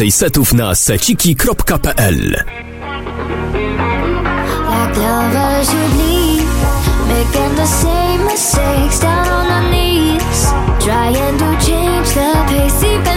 Więcej setów na seciki.pl Trying to change the pace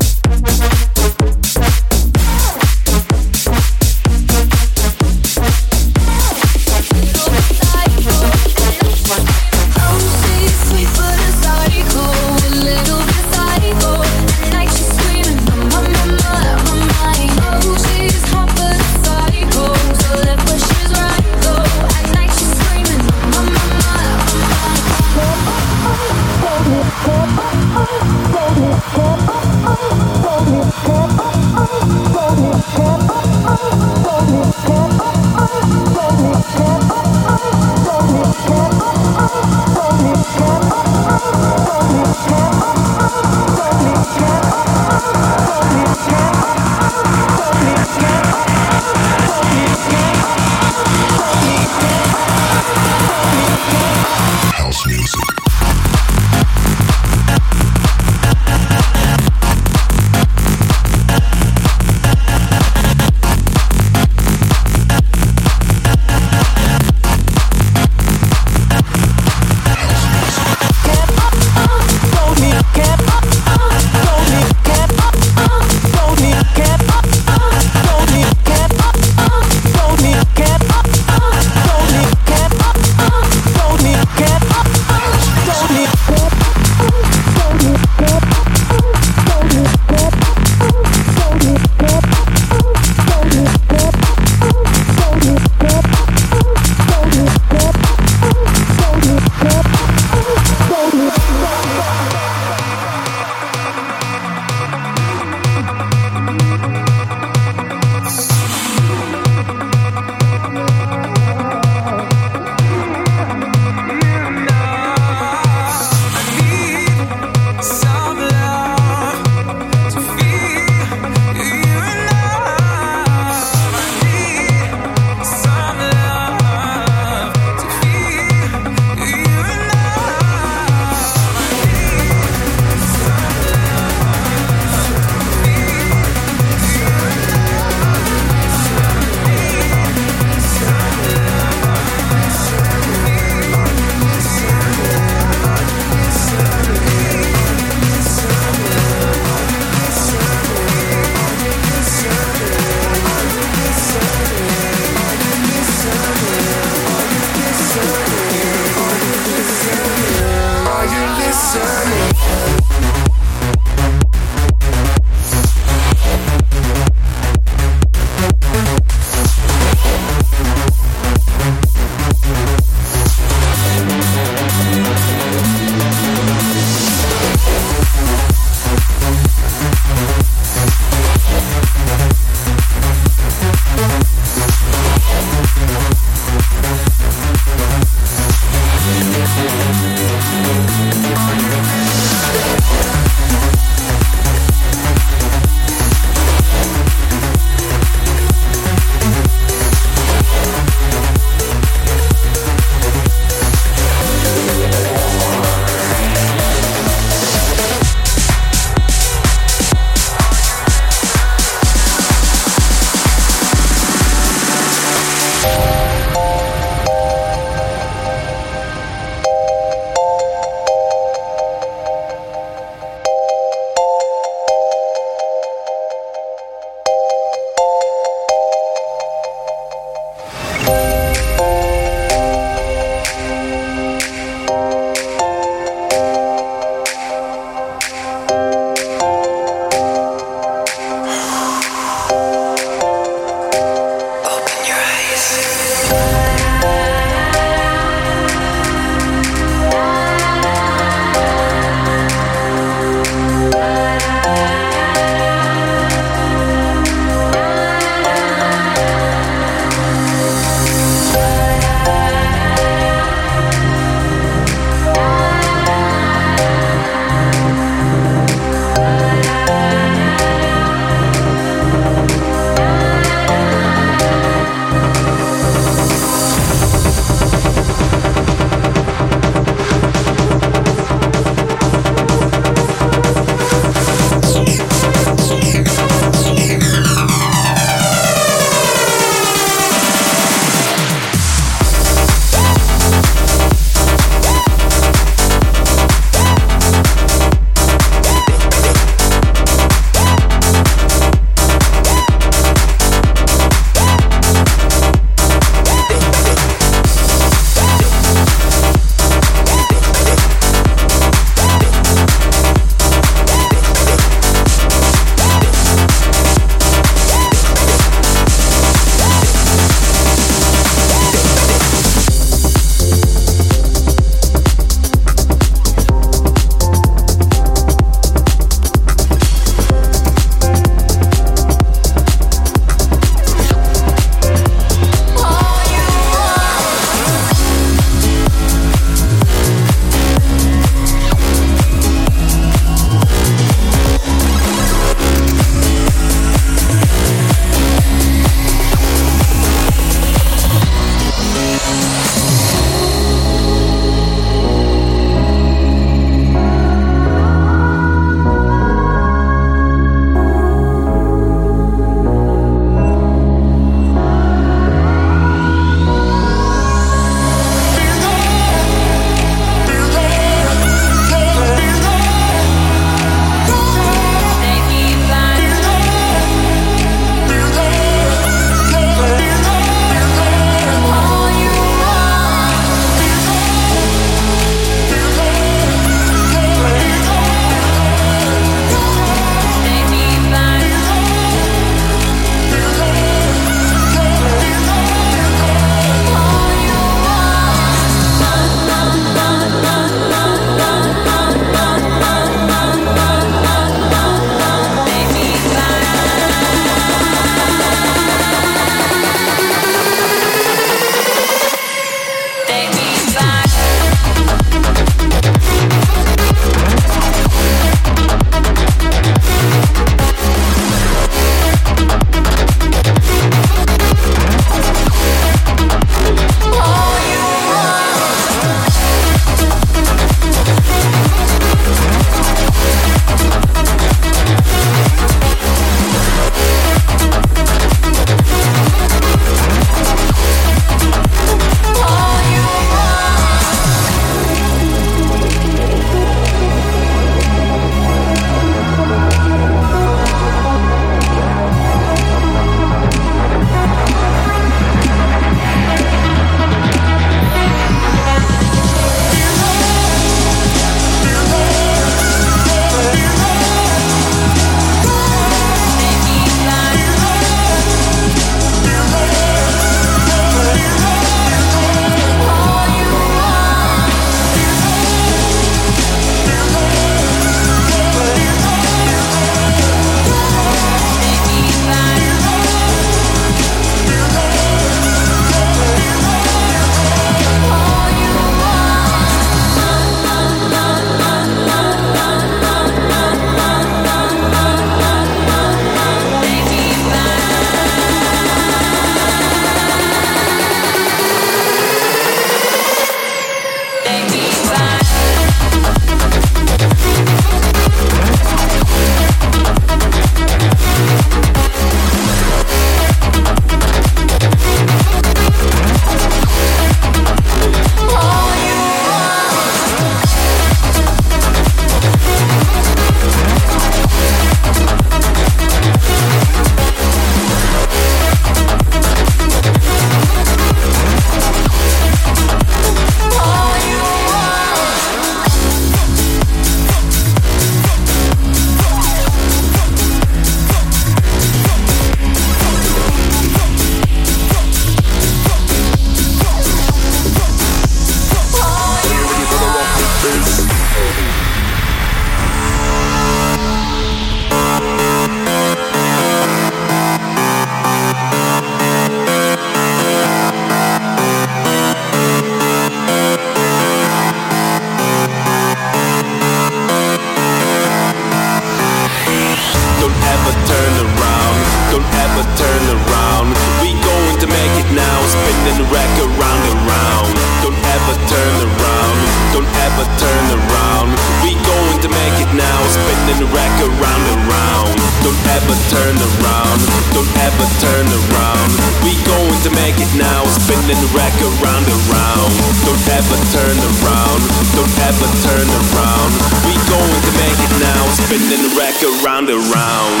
spinning the record round and round.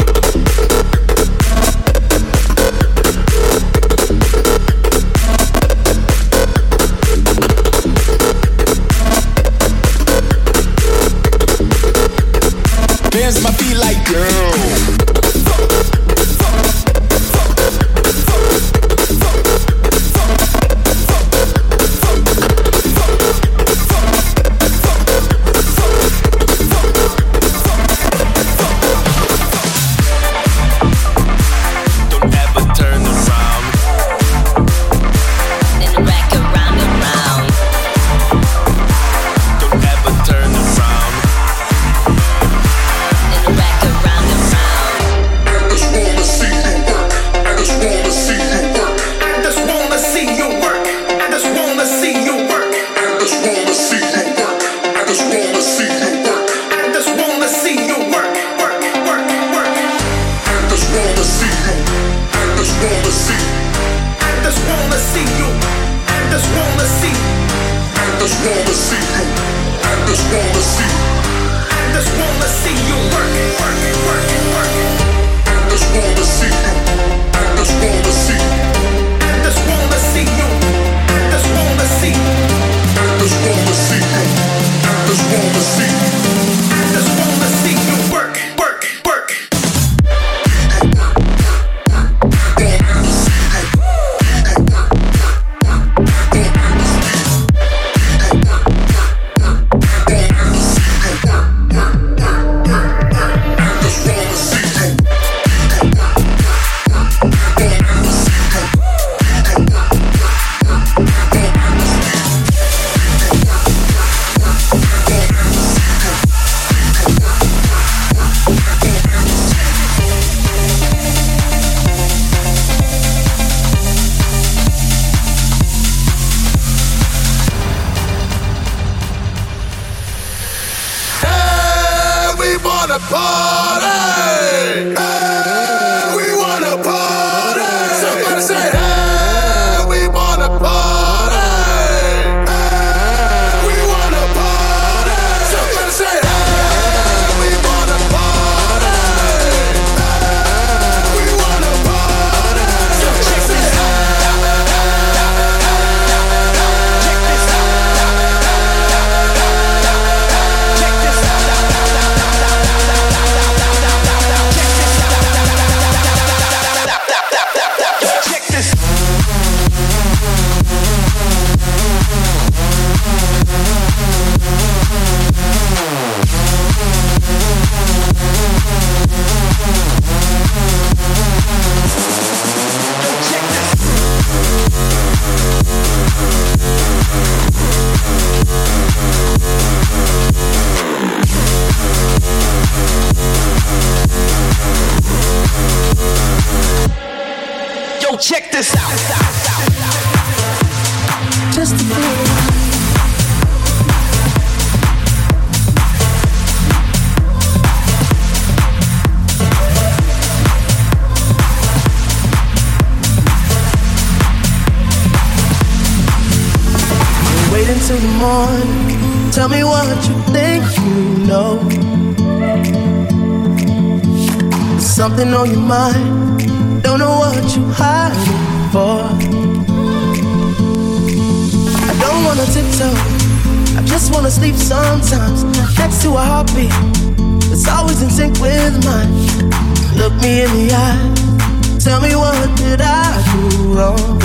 What did I do wrong?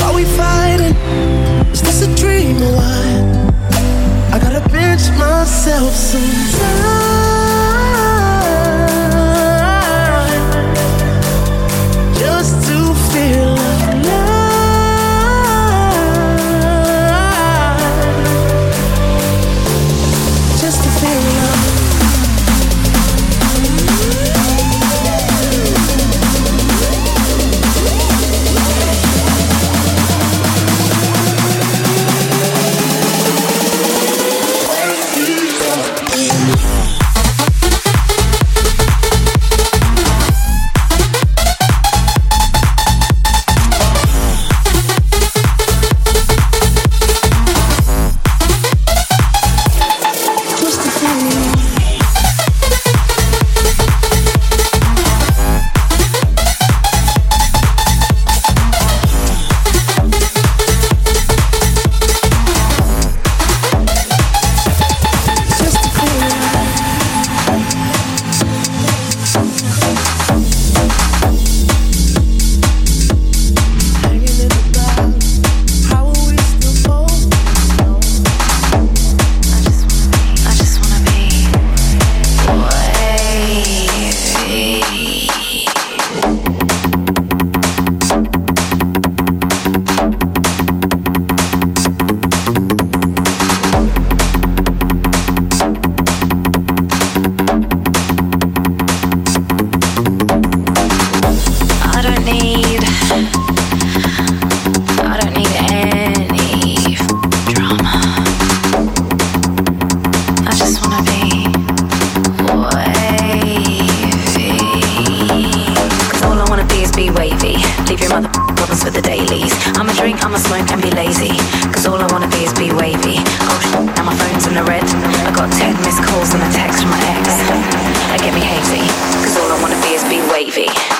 Why we fighting? Is this a dream or what? I gotta pinch myself sometimes be wavy. Leave your mother problems for the dailies. I'ma drink, I'ma smoke and be lazy. Cause all I wanna be is be wavy. Oh shit, now my phone's in the red. I got ten missed calls and a text from my ex. I get me hazy. Cause all I wanna be is be wavy.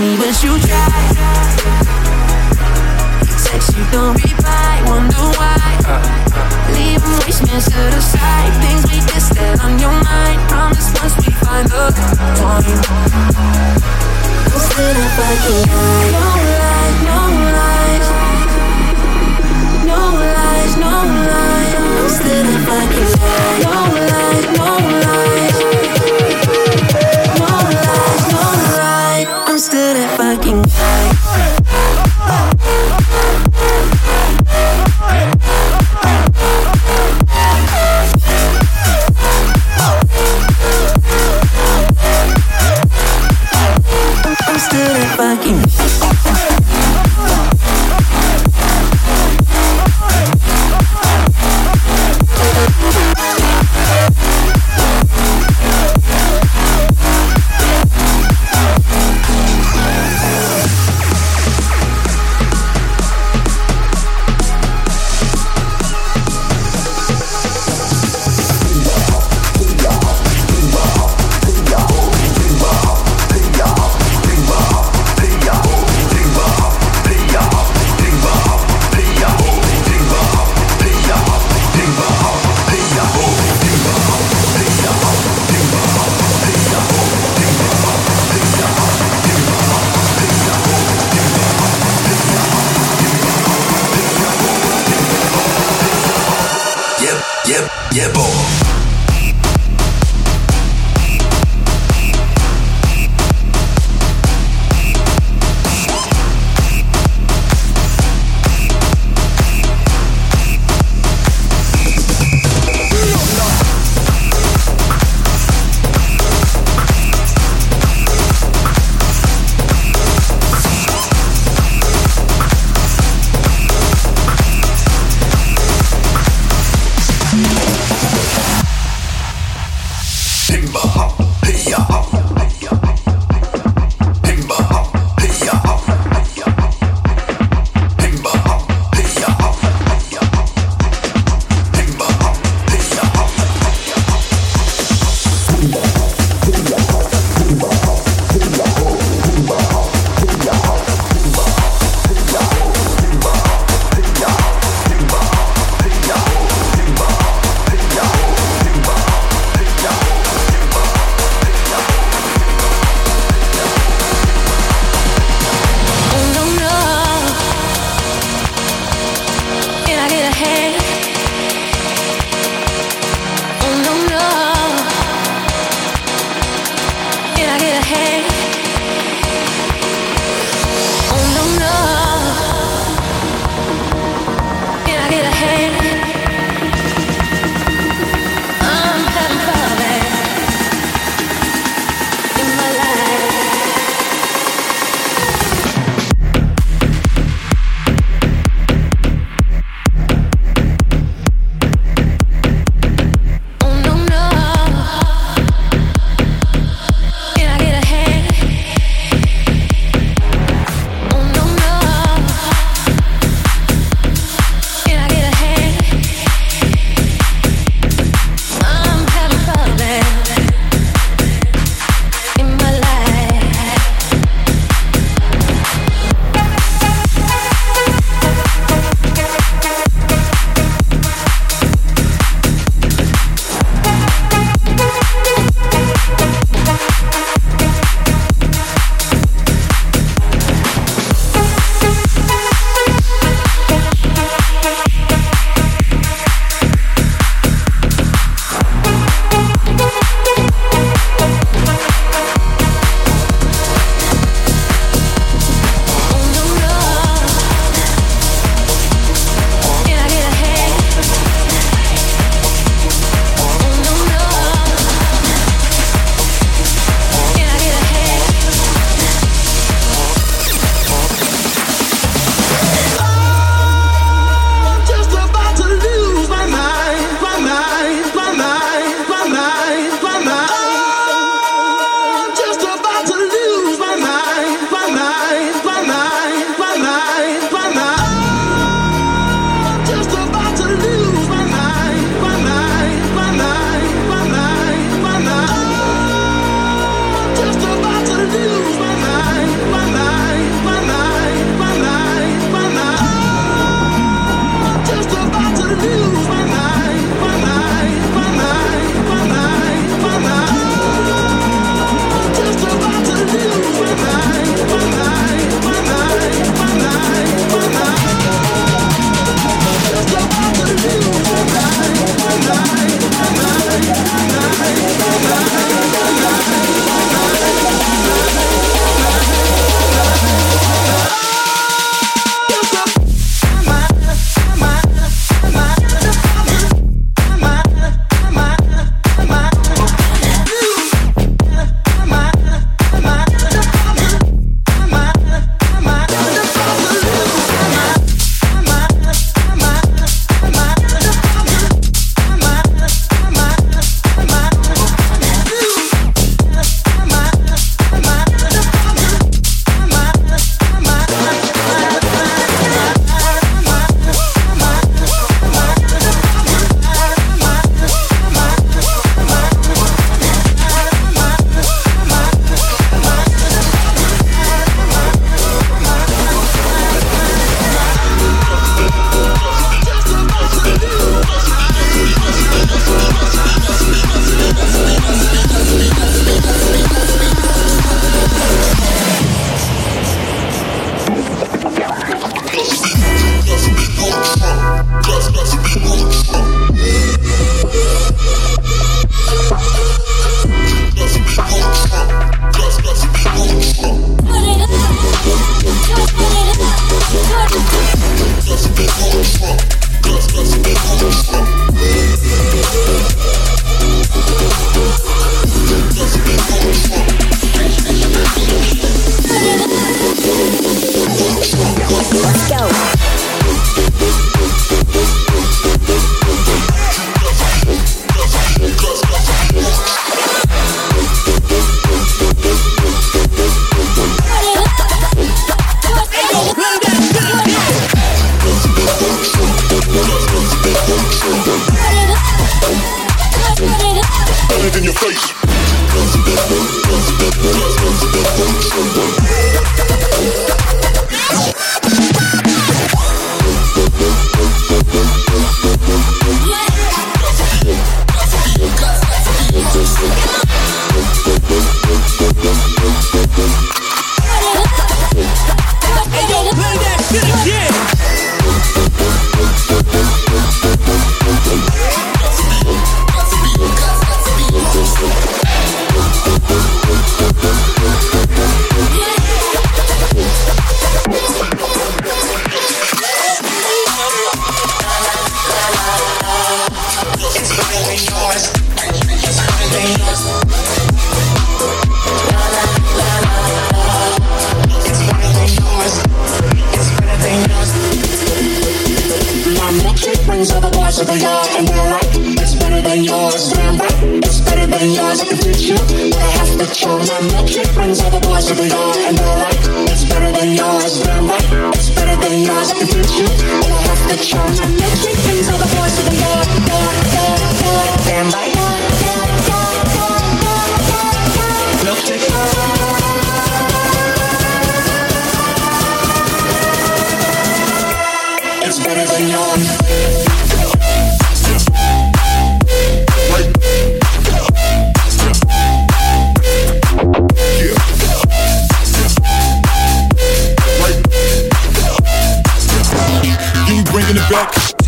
me, but you try. Text you don't reply, wonder why. Leave a voicemail to the side. Things we did stand on your mind. Promise once we find the point. Instead of like lie, no lies, no lies. No lies, no lies. Instead of like lie, no lies. still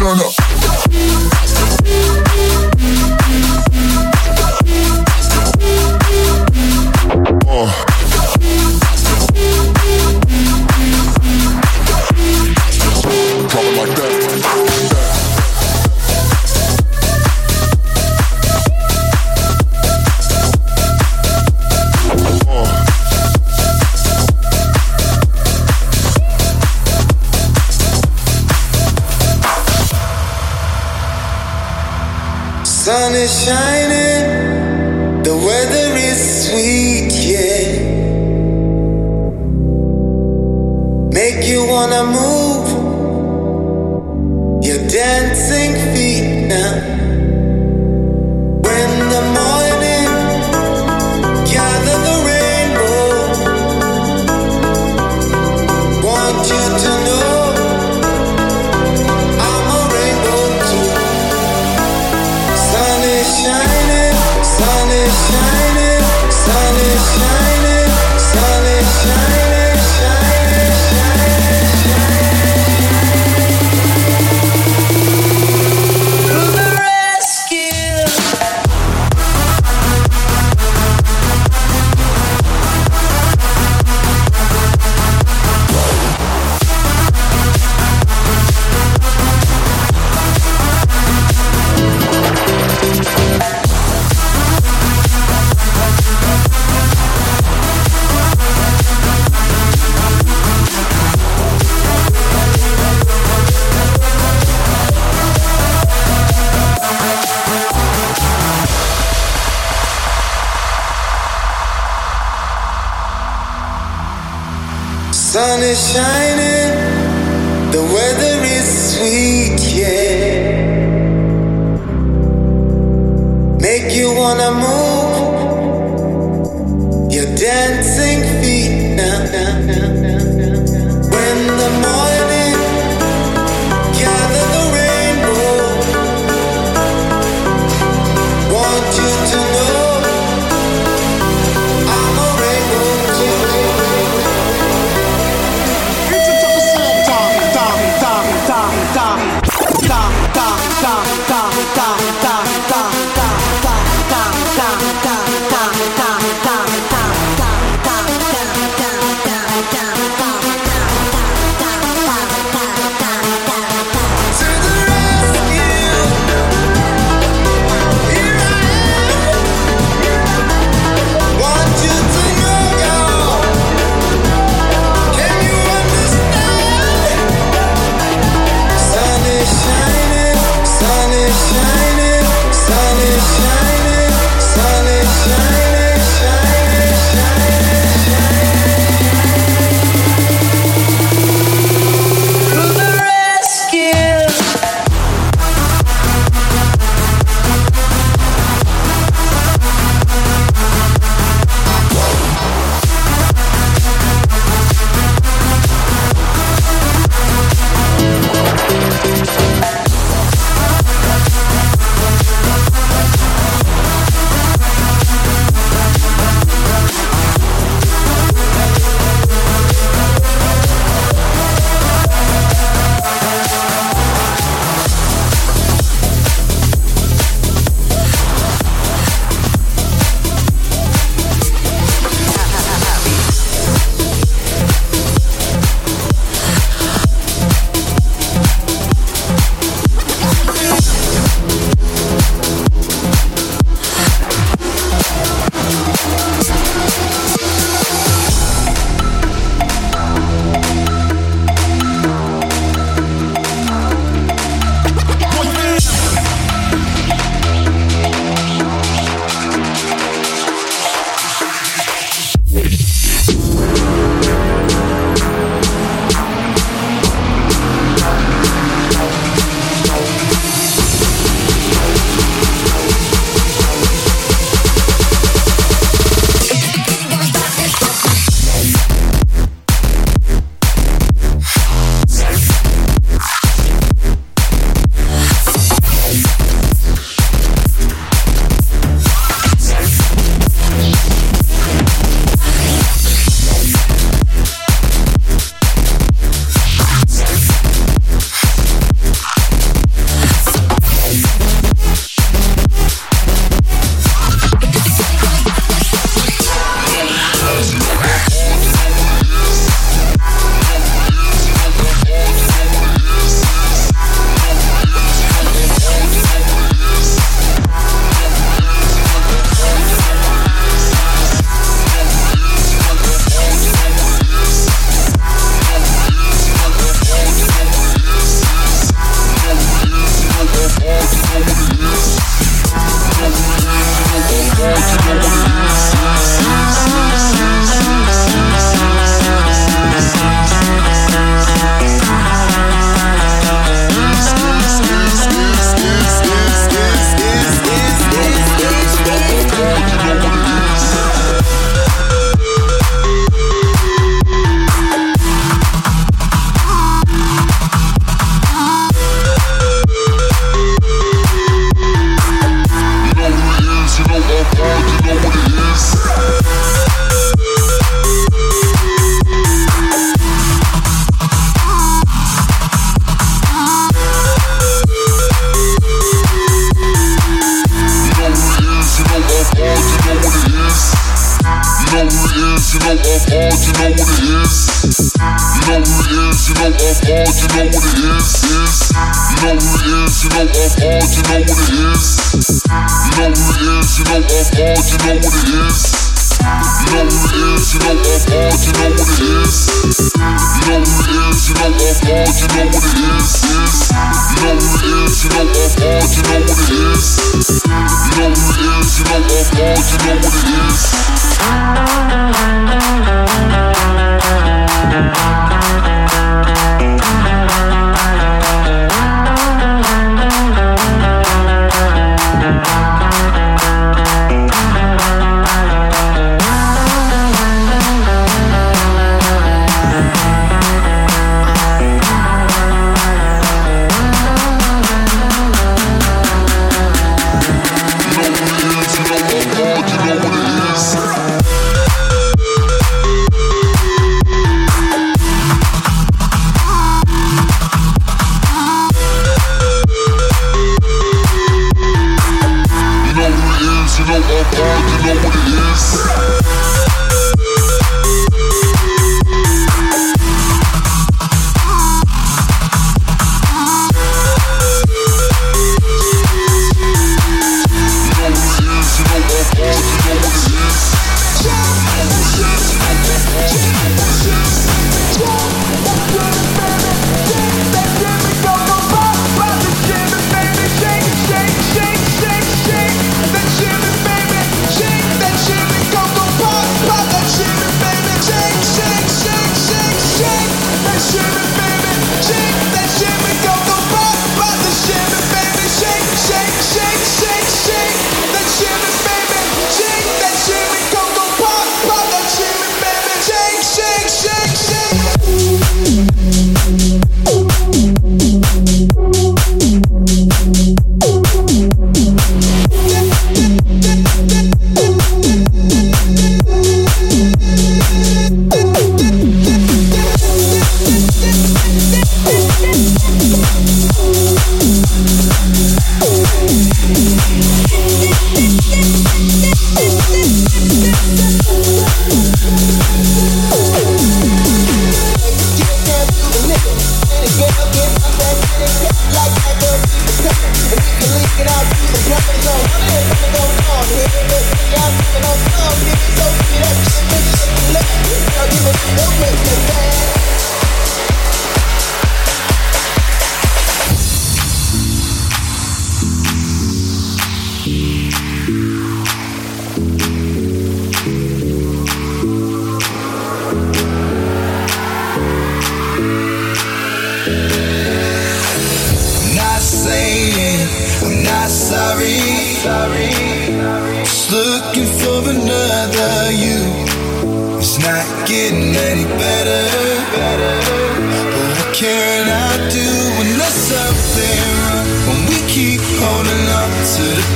down, down, down,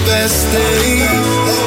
best days.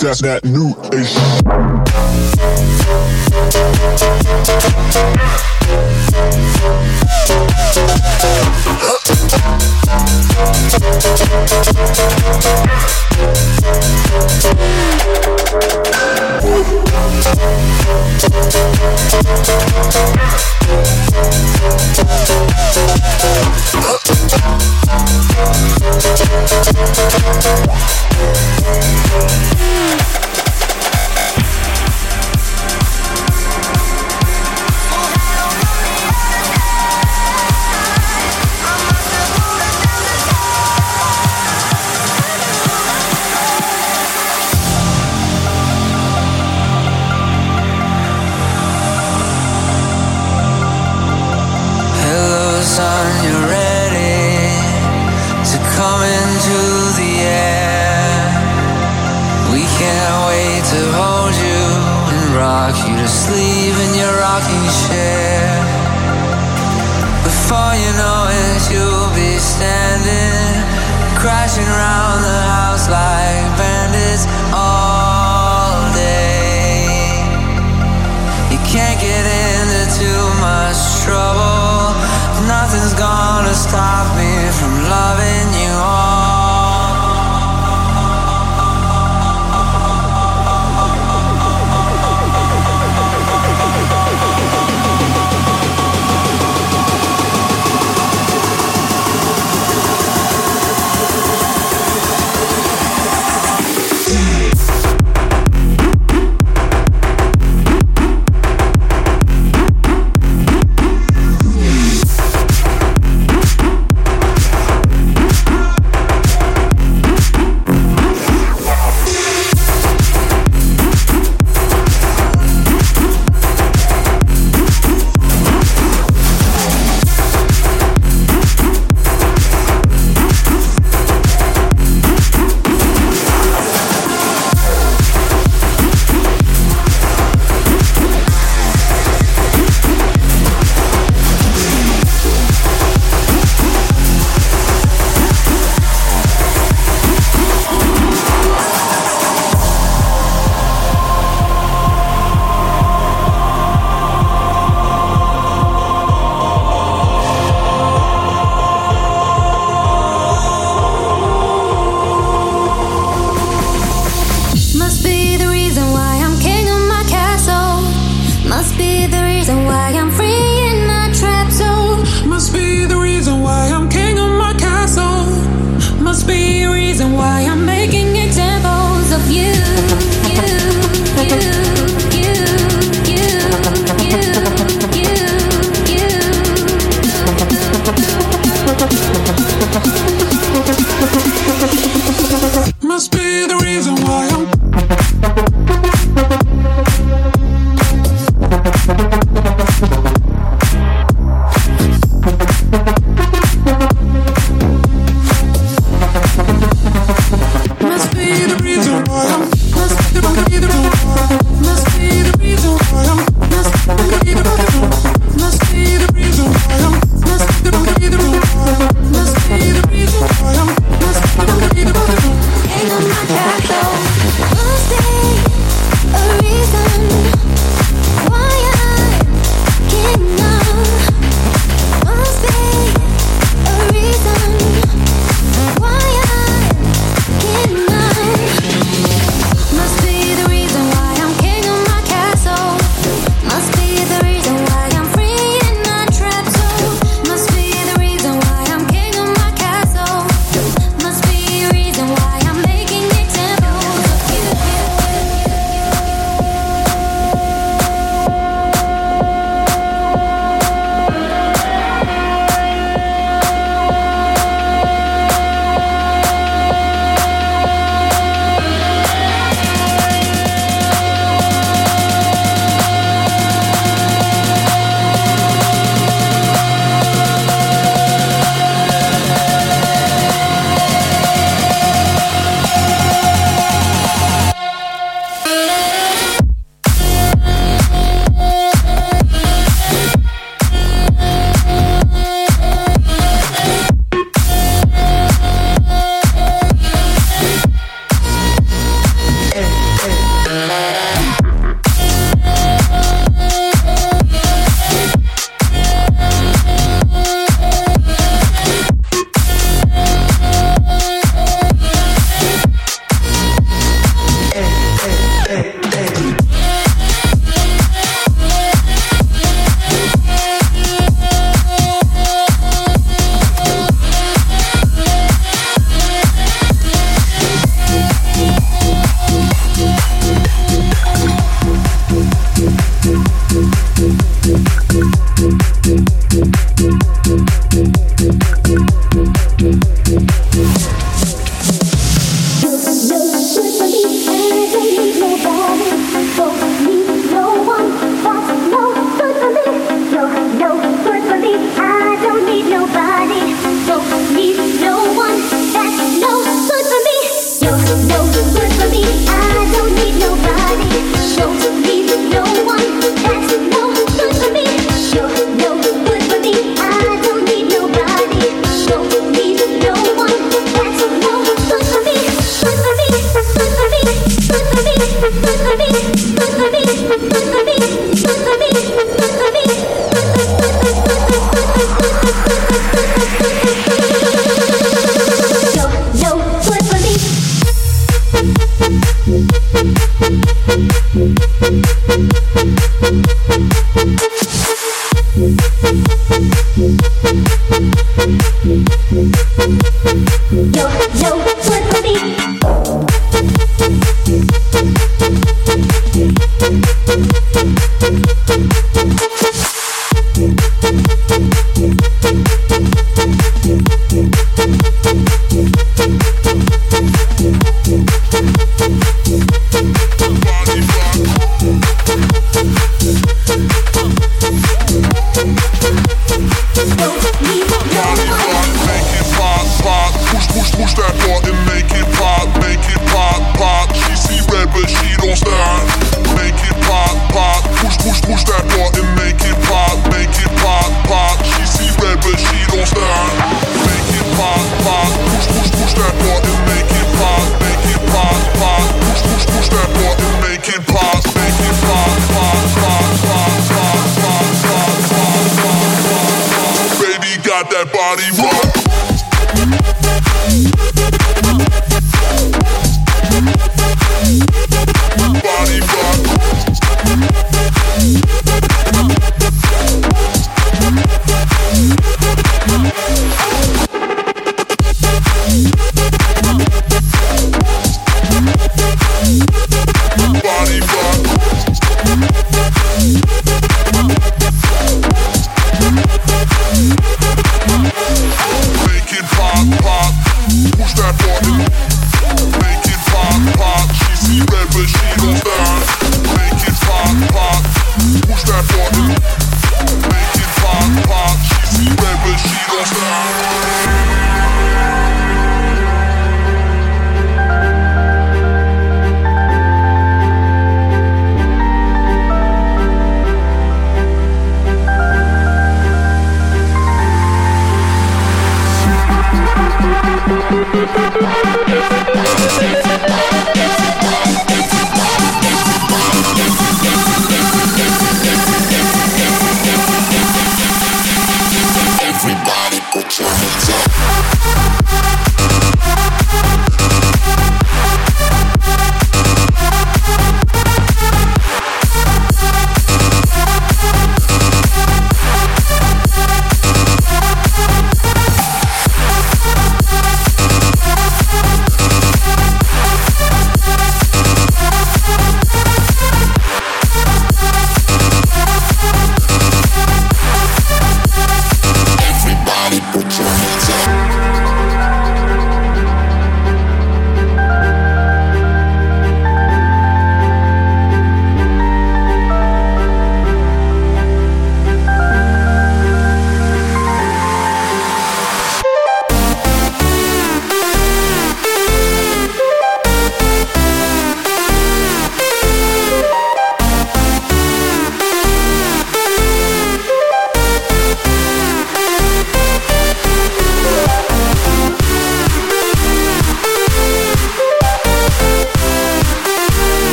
That's that new